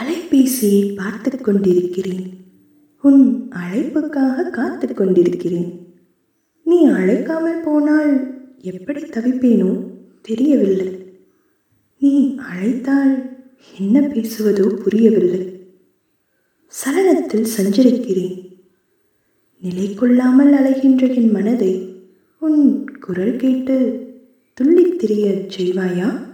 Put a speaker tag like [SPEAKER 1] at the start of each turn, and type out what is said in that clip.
[SPEAKER 1] அலைபேசியை பார்த்து கொண்டிருக்கிறேன். உன் அழைப்புக்காக காத்து கொண்டிருக்கிறேன். நீ அழைக்காமல் போனால் எப்படி தவிப்பேனோ தெரியவில்லை. நீ அழைத்தால் என்ன பேசுவதோ புரியவில்லை. சலனத்தில் சஞ்சரிக்கிறேன். நிலை கொள்ளாமல் அலைகின்ற என் மனதை உன் குரல் கேட்டு துள்ளித் திரிய செய்வாயா?